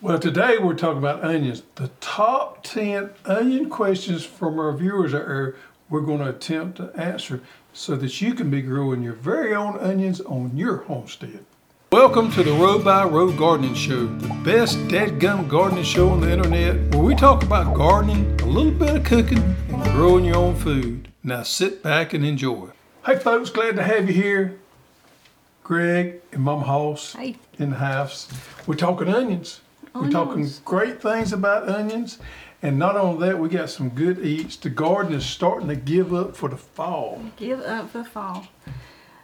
Well, today we're talking about onions. The top 10 onion questions from our viewers are we're going to attempt to answer so that you can be growing your very own onions on your homestead. Welcome to the Row by Row Gardening Show, the best dead-gum gardening show on the internet where we talk about gardening, a little bit of cooking, and growing your own food. Now sit back and enjoy. Hey folks, glad to have you here. Greg and Mom Hoss Hey. in the house. We're talking onions. Oh, We're talking great things about onions. And not only that, we got some good eats. The garden is starting to give up for the fall. Give up for fall.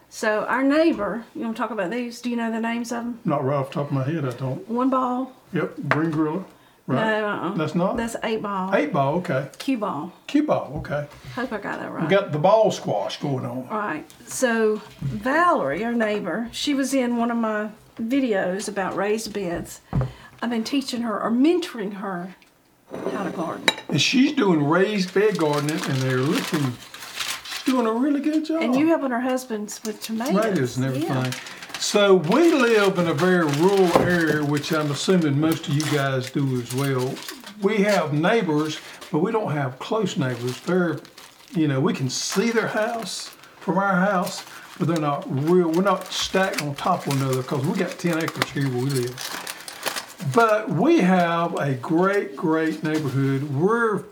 So our neighbor, you want to talk about these? Do you know the names of them? Not right off the top of my head, I don't. One ball. Yep, green gorilla. Right. No, uh-uh. That's not? That's eight ball. Eight ball, okay. Cue ball. Cue ball, okay. Hope I got that right. We got the ball squash going on. All right. So Valerie, our neighbor, she was in one of my videos about raised beds. I've been teaching her or mentoring her how to garden. And she's doing raised bed gardening, and they're looking, she's doing a really good job. And you helping her husband with tomatoes. tomatoes and everything. Yeah. So we live in a very rural area, which I'm assuming most of you guys do as well. We have neighbors, but we don't have close neighbors. They're, you know, we can see their house from our house, but they're not real. We're not stacked on top of one another because we got 10 acres here where we live. But we have a great, great neighborhood. We're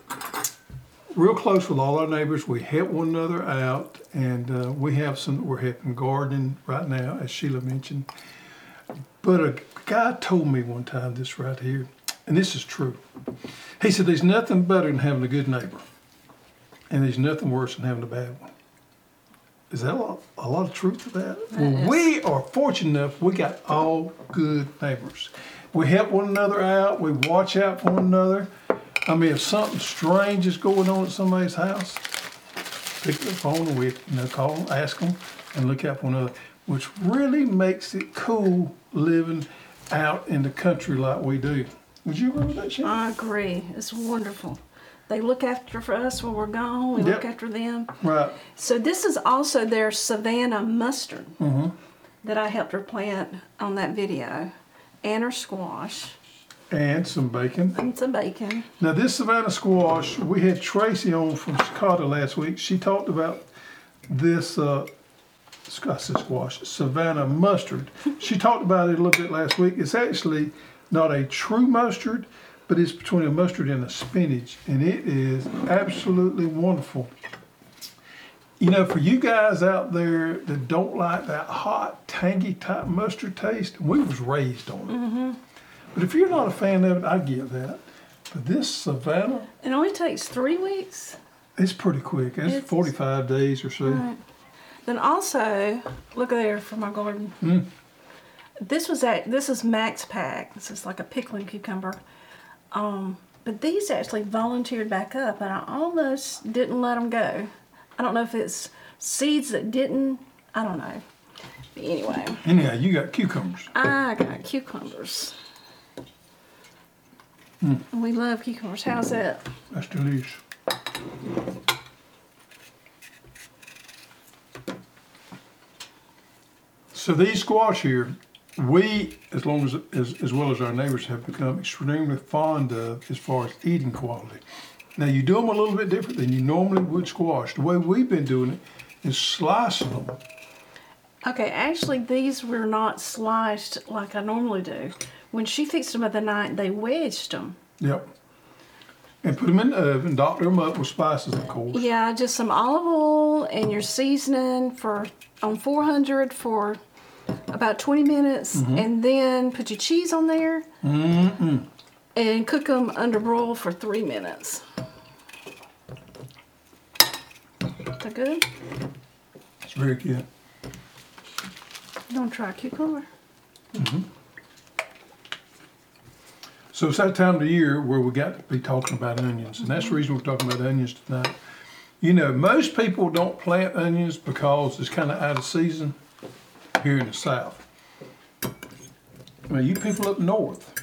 real close with all our neighbors. We help one another out, and uh, we have some. that We're helping gardening right now, as Sheila mentioned. But a guy told me one time this right here, and this is true. He said, "There's nothing better than having a good neighbor, and there's nothing worse than having a bad one." Is that a lot, a lot of truth to that? well, is. we are fortunate enough. We got all good neighbors. We help one another out. We watch out for one another. I mean, if something strange is going on at somebody's house, pick up the phone and we you know call them, ask them, and look out for one another, which really makes it cool living out in the country like we do. Would you agree with that, Shannon? I agree. It's wonderful. They look after for us when we're gone. We look after them. right. So this is also their Savannah mustard Mm-hmm. that I helped her plant on that video, and her squash And some bacon. and some bacon. Now, this Savannah squash, we had Tracy on from Chicago last week. She talked about this, uh, squash, Savannah mustard. She talked about it a little bit last week. It's actually not a true mustard, but it's between a mustard and a spinach, and it is absolutely wonderful. You know, for you guys out there that don't like that hot, tangy type mustard taste, we was raised on it. But if you're not a fan of it, I get that. But this Savannah, It only takes three weeks. it's pretty quick. It's, It's- 45 days or so. Right. Then also, look there for my garden. Mm. This was at this is Max Pack. This is like a pickling cucumber. Um, but these actually volunteered back up, and I almost didn't let them go. I don't know if it's seeds that didn't. I don't know. But anyway, Anyhow, you got cucumbers. I got cucumbers. Hmm. We love cucumbers. How's that? That's delicious. So these squash here, we, as long as, as as well as our neighbors, have become extremely fond of as far as eating quality. Now you do them a little bit different than you normally would squash. The way we've been doing it is slicing them. Okay, actually, these were not sliced like I normally do. When she fixed them at the night, they wedged them. Yep. And put them in the oven, doctor them up with spices, of course. Yeah, just some olive oil and your seasoning for on 400 for about 20 minutes, mm-hmm. and then put your cheese on there mm-hmm. And cook them under broil for three minutes. Is that good? It's very good. To try cucumber? Mm-hmm. So it's that time of the year where we got to be talking about onions, and that's the mm-hmm. reason we're talking about onions tonight. You know, most people don't plant onions because it's kind of out of season here in the South. Now, you people up north,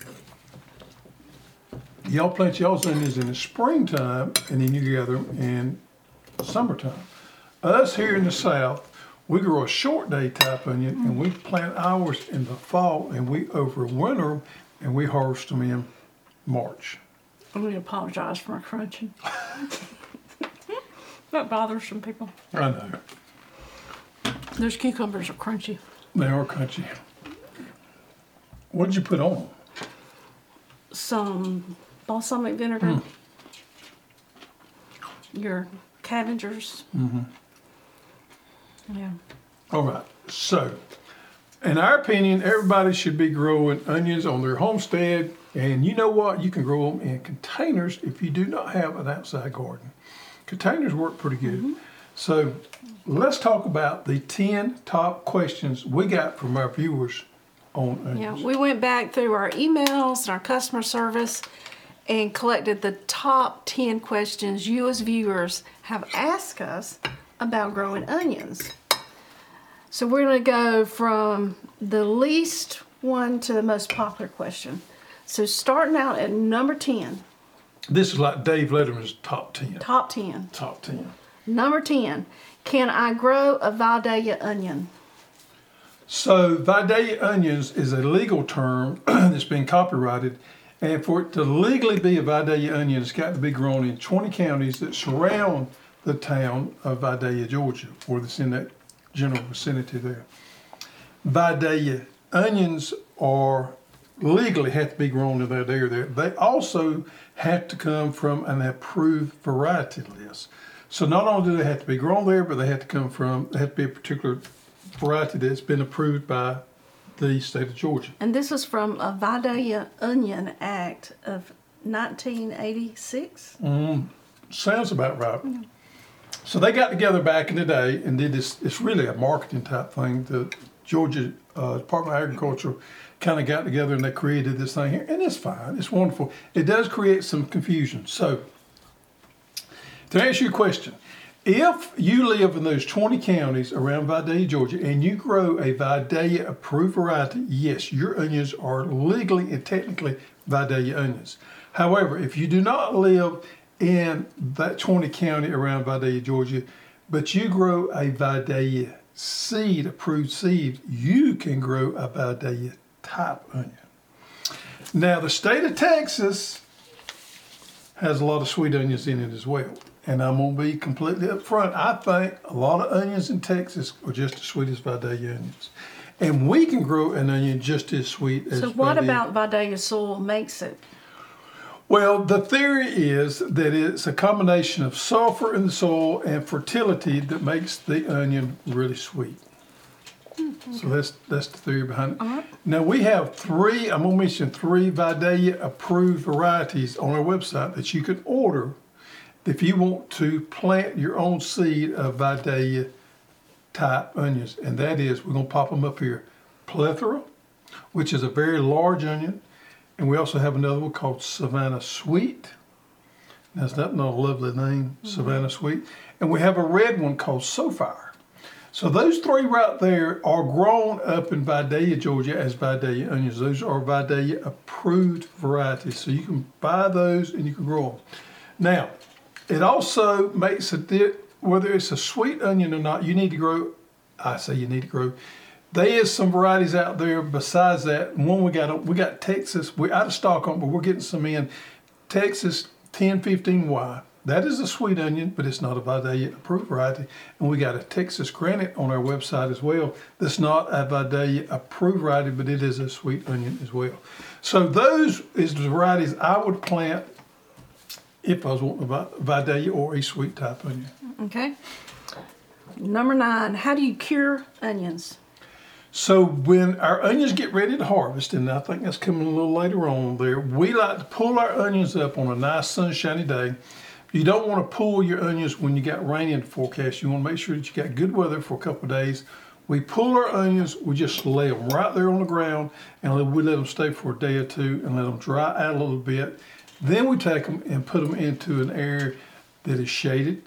y'all plant y'all's onions in the springtime, and then you gather them in summertime. Us here in the South, we grow a short day type onion, and we plant ours in the fall, and we overwinter them and we harvest them in March. I'm going to apologize for my crunching. that bothers some people. I know Those cucumbers are crunchy. they are crunchy. What did you put on? Some balsamic vinegar. Your Cavengers. Mm-hmm. Yeah. All right. So, in our opinion, everybody should be growing onions on their homestead. And you know what? You can grow them in containers if you do not have an outside garden. Containers work pretty good. Mm-hmm. So, let's talk about the 10 top questions we got from our viewers on onions. Yeah, we went back through our emails and our customer service and collected the top 10 questions you as viewers have asked us about growing onions. So we're going to go from the least one to the most popular question. So starting out at number 10, This is like Dave Letterman's top 10. top 10. Top 10. Number 10, can I grow a Vidalia onion? So, Vidalia onions is a legal term that's been copyrighted, and for it to legally be a Vidalia onion, it's got to be grown in 20 counties that surround the town of Vidalia, Georgia, or that's in that general vicinity there. Vidalia onions are legally have to be grown in that area there. They also have to come from an approved variety list. So not only do they have to be grown there, but they have to come from they have to be a particular variety that's been approved by the state of Georgia. And this is from a Vidalia Onion Act of 1986. Sounds about right. So they got together back in the day and did this. It's really a marketing type thing. The Georgia uh, Department of Agriculture kind of got together and they created this thing here, and it's fine. It's wonderful. It does create some confusion. So to answer your question, if you live in those 20 counties around Vidalia, Georgia, and you grow a Vidalia approved variety, yes, your onions are legally and technically Vidalia onions. However, if you do not live in that 20 county around Vidalia, Georgia, but you grow a Vidalia seed, approved seed, you can grow a Vidalia type onion. Now, the state of Texas has a lot of sweet onions in it as well. And I'm gonna be completely upfront. I think a lot of onions in Texas are just as sweet as Vidalia onions. And we can grow an onion just as sweet as So what Vidalia. about Vidalia soil makes it? Well, the theory is that it's a combination of sulfur in the soil and fertility that makes the onion really sweet. So hmm. that's that's the theory behind it. Now we have three. I'm gonna mention three Vidalia approved varieties on our website that you can order if you want to plant your own seed of Vidalia type onions, and that is we're gonna pop them up here. Plethora, which is a very large onion, and we also have another one called Savannah Sweet. Now, is that not a lovely name, mm-hmm. Savannah Sweet? And we have a red one called Sofire. So those three right there are grown up in Vidalia, Georgia as Vidalia onions. Those are Vidalia approved varieties. So you can buy those and you can grow them. Now, it also makes a di- whether it's a sweet onion or not, you need to grow. I say you need to grow. There is some varieties out there besides that. One we got we got Texas. We're out of stock on, but we're getting some in. Texas 1015Y. That is a sweet onion, but it's not a Vidalia approved variety. And we got a Texas Granite on our website as well. That's not a Vidalia approved variety, but it is a sweet onion as well. So those is the varieties I would plant if I was wanting a Vi- Vidalia or a sweet type onion. Okay. Number nine, how do you cure onions? So when our onions get ready to harvest, and I think that's coming a little later on there, we like to pull our onions up on a nice sunshiny day. You don't want to pull your onions when you got rain in the forecast. You want to make sure that you got good weather for a couple of days. We pull our onions, we just lay them right there on the ground, and we let them stay for a day or two and let them dry out a little bit. Then we take them and put them into an area that is shaded,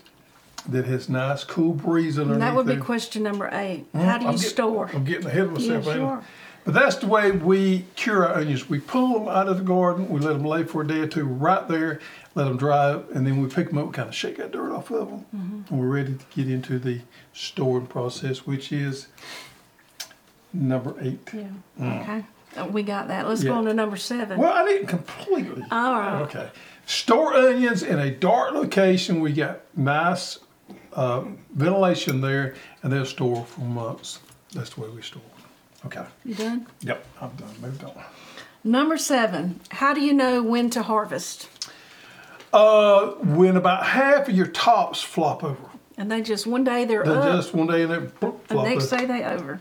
that has nice cool breeze underneath And that would be there. question number eight. How do you I'm get- store? I'm getting ahead of myself. Yeah, sure. But that's the way we cure our onions. We pull them out of the garden, we let them lay for a day or two right there, let them dry up, and then we pick them up, and kind of shake that dirt off of them, Mm-hmm. and we're ready to get into the storing process, which is number eight. Yeah. Okay. Uh, We got that. Let's go on to number seven. Well, I didn't completely. All right. Okay. Store onions in a dark location. We got nice uh, ventilation there, and they'll store for months. That's the way we store. Okay. You done? Yep, I'm done. Moved on. Number seven. How do you know when to harvest? Uh, when about half of your tops flop over, And they just one day they're they up, just one day and they flop the next over. day they over.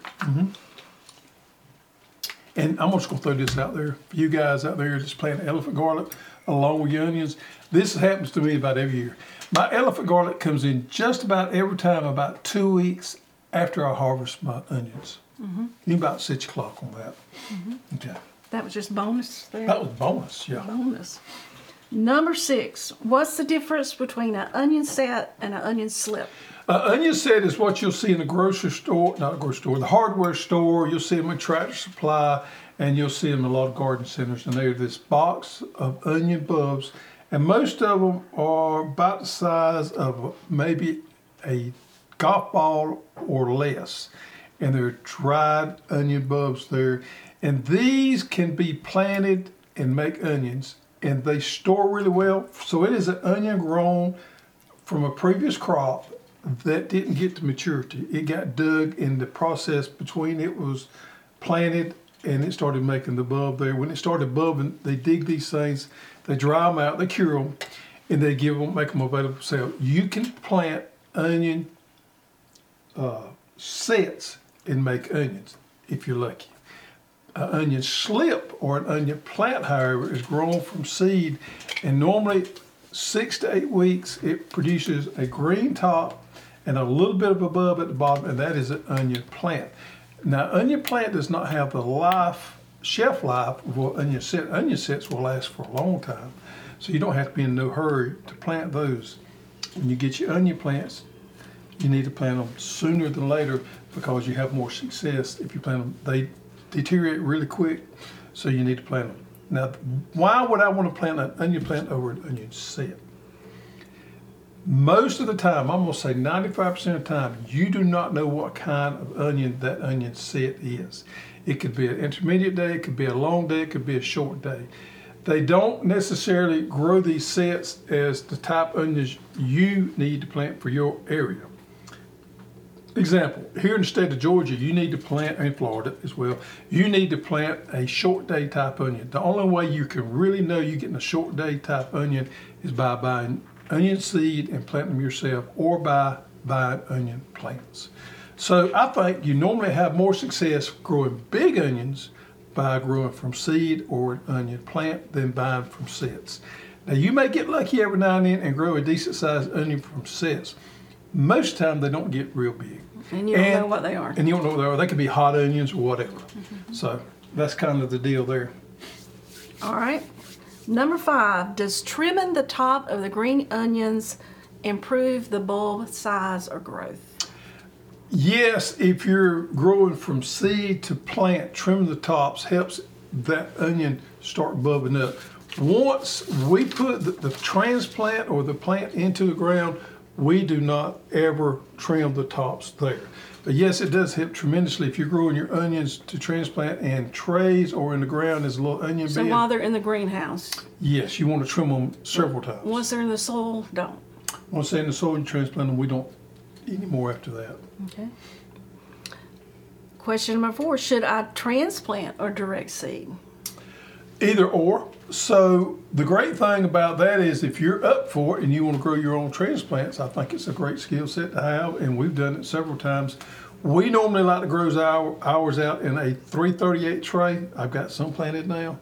And I'm just gonna throw this out there for you guys out there just planting elephant garlic along with your onions. This happens to me about every year. My elephant garlic comes in just about every time about two weeks after I harvest my onions. Mm-hmm. You about set your clock on that. Mm-hmm. Okay. That was just bonus there. That was bonus, yeah. Bonus. Number six. What's the difference between an onion set and an onion slip? Uh, onion set is what you'll see in the grocery store, not a grocery store, the hardware store. You'll see them in Tractor Supply, and you'll see them in a lot of garden centers. And they're this box of onion bulbs, and most of them are about the size of maybe a golf ball or less. And they're dried onion bulbs there. And these can be planted and make onions, and they store really well. So it is an onion grown from a previous crop that didn't get to maturity. It got dug in the process between it was planted and it started making the bulb there. When it started bulbing, they dig these things, they dry them out, they cure them, and they give them, make them available for sale. You can plant onion uh, sets and make onions if you're lucky. An onion slip or an onion plant, however, is grown from seed, and normally six to eight weeks it produces a green top and a little bit of a bulb at the bottom, and that is an onion plant. Now, onion plant does not have the life, shelf life of what onion set. Onion sets will last for a long time, so you don't have to be in no hurry to plant those. When you get your onion plants, you need to plant them sooner than later because you have more success if you plant them. They deteriorate really quick, so you need to plant them. Now, why would I want to plant an onion plant over an onion set? Most of the time, I'm going to say 95% of the time, you do not know what kind of onion that onion set is. It could be an intermediate day, it could be a long day, it could be a short day. They don't necessarily grow these sets as the type onions you need to plant for your area. Example, here in the state of Georgia, you need to plant, in Florida as well, you need to plant a short day type onion. The only way you can really know you're getting a short day type onion is by buying onion seed and planting them yourself or by buying onion plants. So I think you normally have more success growing big onions by growing from seed or an onion plant than buying from sets. Now you may get lucky every now and then and grow a decent sized onion from sets. Most time they don't get real big. And you don't And- know what they are. And you don't know what they are. They could be hot onions or whatever. So that's kind of the deal there. All right. Number five. Does trimming the top of the green onions improve the bulb size or growth? Yes, if you're growing from seed to plant, trimming the tops helps that onion start bubbling up. Once we put the, the transplant or the plant into the ground, we do not ever trim the tops there. But yes, it does help tremendously if you're growing your onions to transplant in trays or in the ground as a little onion So bed. while they're in the greenhouse, yes, you want to trim them several times. once they're in the soil, don't. Once they're in the soil, you transplant them. We don't any more after that. Okay. Question number four. Should I transplant or direct seed? Either or. So the great thing about that is if you're up for it and you want to grow your own transplants, I think it's a great skill set to have, and we've done it several times. We normally like to grow ours out in a 338 tray. I've got some planted now.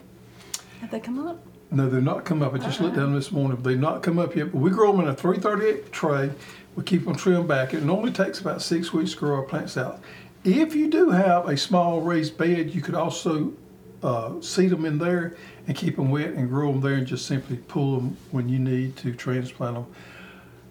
Have they come up? No, they've not come up. I just looked down oh. this morning. They've not come up yet. But we grow them in a 338 tray. We keep them trimmed back. It normally takes about six weeks to grow our plants out. If you do have a small raised bed, you could also uh, seed them in there and keep them wet and grow them there and just simply pull them when you need to transplant them.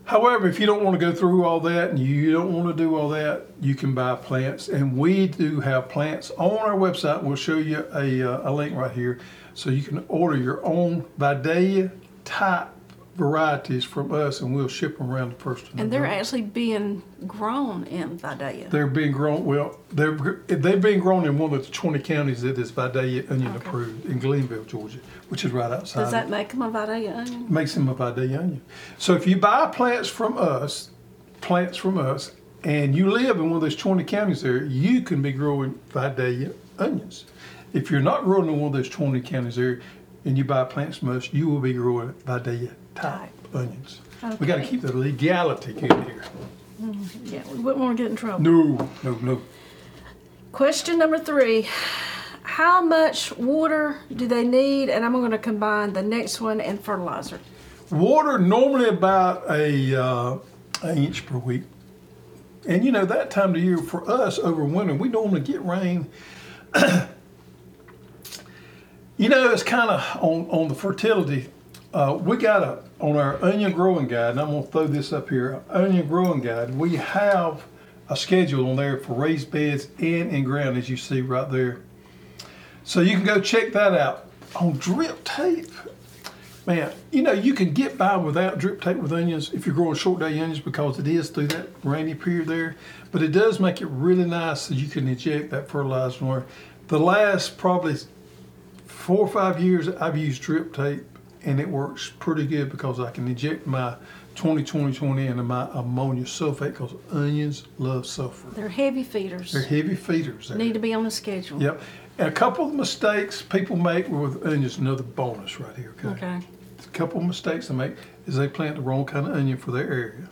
However, if you don't want to go through all that and you don't want to do all that, you can buy plants. And we do have plants on our website. We'll show you a, uh, a link right here. So you can order your own Vidalia type varieties from us, and we'll ship them around the first of And they're actually being grown in Vidalia. They're being grown, well, they're, they're being grown in one of the twenty counties that is Vidalia onion Okay. approved in Glennville, Georgia, which is right outside. Does that make them a Vidalia onion? Makes them a Vidalia onion. So if you buy plants from us, plants from us, and you live in one of those twenty counties there, you can be growing Vidalia onions. If you're not growing in one of those twenty counties there, and you buy plants from us, you will be growing Vidalia type onions. We gotta Okay. keep the legality in here. Yeah, we wouldn't want to get in trouble. No, no, no. Question number three. How much water do they need? And I'm going to combine the next one and fertilizer. Water normally about a uh, an inch per week, and you know that time of year for us over winter we normally get rain. you know it's kind of on on the fertility. Uh, we got a on our onion growing guide, and I'm gonna throw this up here. Onion growing guide. We have a schedule on there for raised beds in and in ground, as you see right there. So you can go check that out on drip tape. Man, you know, you can get by without drip tape with onions if you're growing short day onions because it is through that rainy period there. But it does make it really nice so you can inject that fertilizer more. The last probably four or five years I've used drip tape and it works pretty good because I can inject my 20 20 20 into my ammonia sulfate because onions love sulfur. They're heavy feeders. They're heavy feeders. There. Need to be on the schedule. Yep. And a couple of mistakes people make with onions, another bonus right here. Okay. Okay. A couple of mistakes they make is they plant the wrong kind of onion for their area,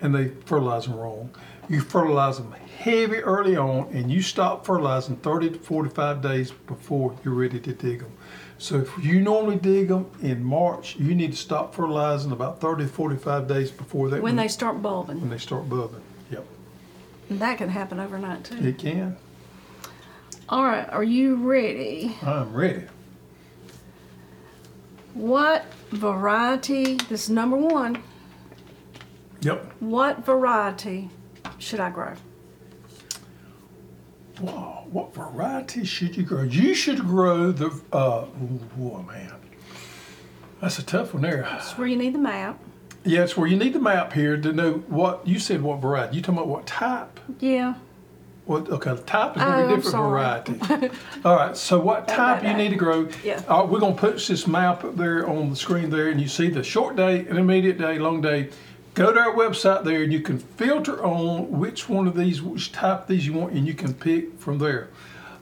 and they fertilize them wrong. You fertilize them heavy early on, and you stop fertilizing 30 to 45 days before you're ready to dig them. So if you normally dig them in March, you need to stop fertilizing about 30 to 45 days before they When they start bulbing. when they start bulbing, Yep, And that can happen overnight too. it can. All right. Are you ready? I'm ready. What variety? This is number one. Yep. What variety should I grow? Wow, what variety should you grow? You should grow the. Uh, oh man, that's a tough one there. That's where you need the map. Yeah, it's where you need the map here to know what you said. What variety? You talking about what type? Yeah. What? Okay, the type is going Oh, to be different variety. All right. So what type you need to grow? Yeah. Uh, we're going to put this map up there on the screen there, and you see the short day, intermediate day, long day. Go to our website there, and you can filter on which one of these, which type of these you want, and you can pick from there.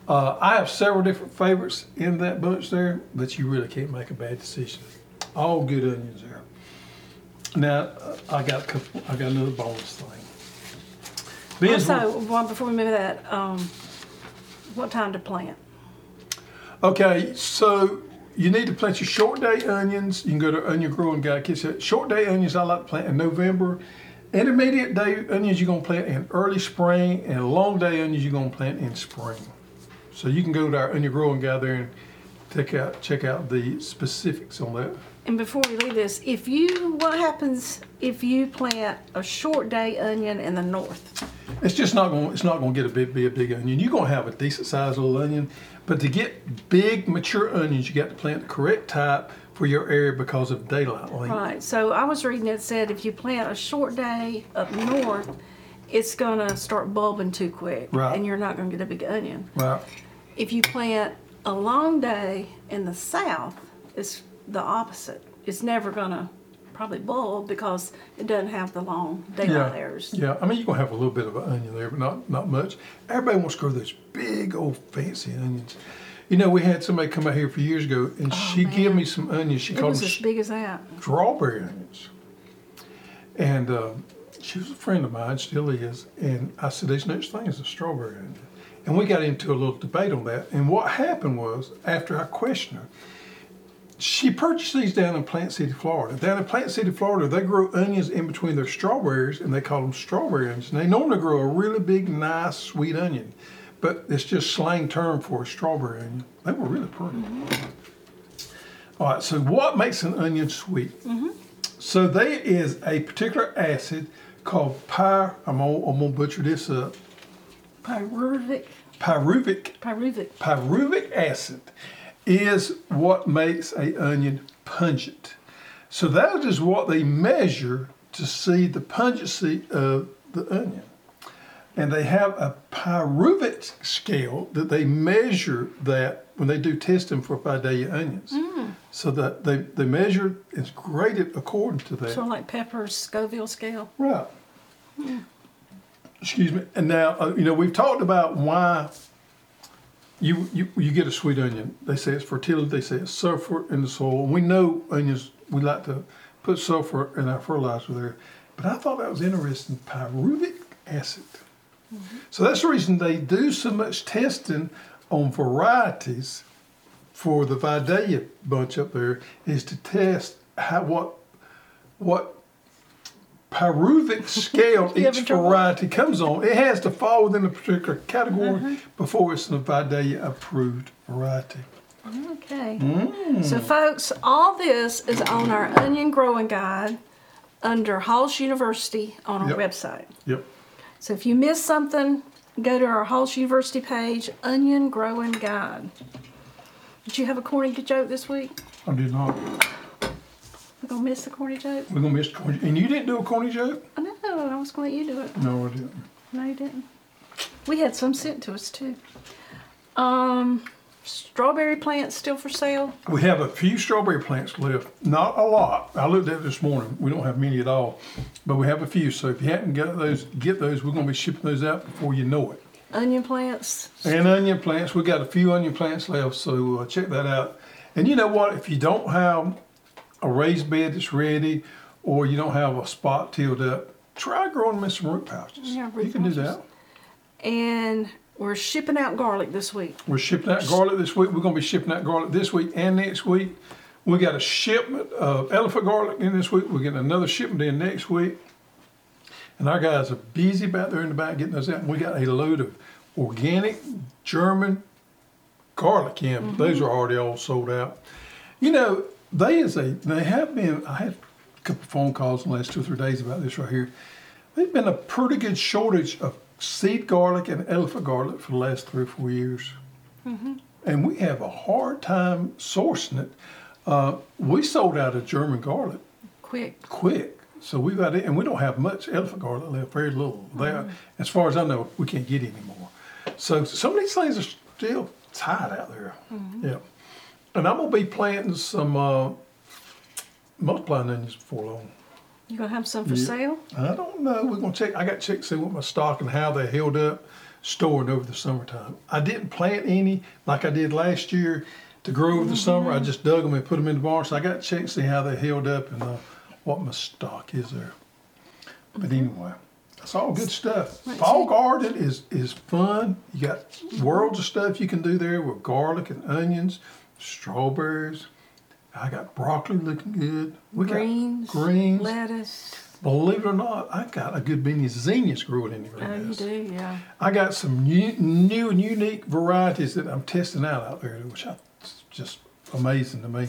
Uh, I have several different favorites in that bunch there, but you really can't make a bad decision. All good onions there. Now uh, I got a couple. I got another bonus thing. Ben's- Also, before we move that, um, what time to plant? Okay, so you need to plant your short day onions. You can go to Onion Growing Guide. Kids, short day onions I like to plant in November. Intermediate day onions you're gonna plant in early spring, and long day onions you're gonna plant in spring. So you can go to our Onion Growing Guide there and check out check out the specifics on that. And before we leave this, if you, what happens if you plant a short day onion in the north? It's just not going. It's not going to get a big, be a big onion. You're going to have a decent sized little onion, but to get big, mature onions, you got to plant the correct type for your area because of daylight length. Right. So I was reading it said if you plant a short day up north, it's gonna start bulbing too quick, Right. and you're not gonna get a big onion. Right. If you plant a long day in the south, it's the opposite. It's never gonna probably bulb because it doesn't have the long daylight hours. Yeah. I mean, you're going to have a little bit of an onion there, but not not much. Everybody wants to grow those big old fancy onions. You know, we had somebody come out here a few years ago, and she gave Oh, me some onions. She It called was them as big as that. strawberry onions. And uh, she was a friend of mine, still is. And I said, There's no such thing as a strawberry onion. And we got into a little debate on that. And what happened was, after I questioned her, she purchased these down in Plant City, Florida. Down in Plant City, Florida, they grow onions in between their strawberries, and they call them strawberry onions. And they normally grow a really big, nice, sweet onion, but it's just slang term for a strawberry onion. They were really pretty. All right, so what makes an onion sweet? Mm-hmm. So there is a particular acid called py. I'm gonna, I'm gonna butcher this up. Pyruvic, Pyruvic pyruvic. pyruvic acid is what makes a onion pungent. So that is what they measure to see the pungency of the onion. And they have a pyruvate scale that they measure that when they do testing for Vidalia onions. So that they, they measure, it's graded according to that. Sort of like Pepper's Scoville scale. Right. Excuse me. And now, uh, you know, we've talked about why you, you you get a sweet onion. They say it's fertility. They say it's sulfur in the soil. We know onions. We like to put sulfur in our fertilizer there. But I thought that was interesting. Pyruvic acid. Mm-hmm. So that's the reason they do so much testing on varieties for the Vidalia bunch up there is to test how what what pyruvic scale each variety comes on. It has to fall within a particular category before it's a Vidalia approved variety. Okay. Mm. So, folks, all this is on our onion growing guide under Hoss University on our Yep. website. Yep. So, if you miss something, go to our Hoss University page, Onion Growing Guide. Did you have a corny joke this week? I did not. We're gonna miss the corny joke. We're gonna miss the corny. And you didn't do a corny joke? I know. I was gonna let you do it. No, I didn't. No, you didn't. We had some sent to us too. Um, strawberry plants still for sale. We have a few strawberry plants left. Not a lot. I looked at it this morning. We don't have many at all, but we have a few. So if you haven't got those, get those. We're gonna be shipping those out before you know it. Onion plants. And onion plants. We got a few onion plants left, so uh, check that out. And you know what? If you don't have a raised bed that's ready, or you don't have a spot tilled up, try growing them in some root pouches. Yeah, root you can do that. And we're shipping out garlic this week. We're shipping out garlic this week. We're going to be shipping out garlic this week and next week. We got a shipment of elephant garlic in this week. We're getting another shipment in next week. And our guys are busy back there in the back getting those out. And we got a load of organic German garlic in. Mm-hmm. Those are already all sold out. You know, they is a they have been. I had a couple phone calls in the last two or three days about this right here. There's been a pretty good shortage of seed garlic and elephant garlic for the last three or four years, mm-hmm. and we have a hard time sourcing it. Uh, we sold out of German garlic Quick. quick. So we've got it, and we don't have much elephant garlic left, very little. There, mm-hmm. as far as I know, we can't get any more. So some of these things are still tight out there. Mm-hmm. Yeah, and I'm gonna be planting some uh, multiplying onions before long. You gonna have some for Yeah. sale? I don't know. We're gonna check. I got to check to see what my stock and how they held up stored over the summertime. I didn't plant any like I did last year to grow over the summer. I just dug them and put them in the barn. So I got to check see how they held up and uh, what my stock is there. But anyway, that's all good stuff. Right, Fall so- garden is is fun. You got worlds of stuff you can do there with garlic and onions, strawberries. I got broccoli looking good. We Greens, got greens. lettuce. Believe it or not, I got a good many zinnias growing in the Oh, you do, yeah. I got some new, new and unique varieties that I'm testing out out there, which I, it's just amazing to me.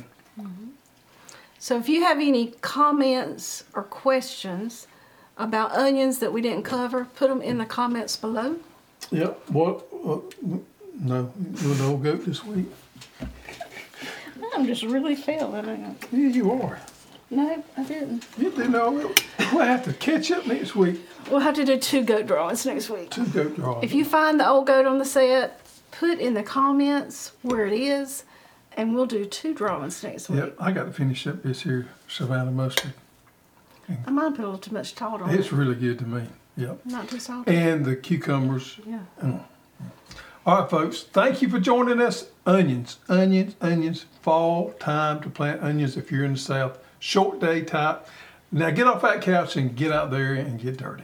So if you have any comments or questions about onions that we didn't cover, put them in the comments below. Yep. What? Uh, no, an old goat this week? I'm just really feeling it. Yeah, you are. No, I didn't. You do know. We'll, we'll have to catch up next week. We'll have to do two goat drawings next week. Two goat draws. If you find the old goat on the set, put in the comments where it is, and we'll do two drawings next week. Yep. I got to finish up this here Savannah mustard. I might put a little too much salt on it. It's really good to me. Yep. Not too salty. And the cucumbers. Yeah. Mm. All right, folks. Thank you for joining us. Onions, onions, onions. Fall time to plant onions if you're in the south. Short day type. Now get off that couch and get out there and get dirty.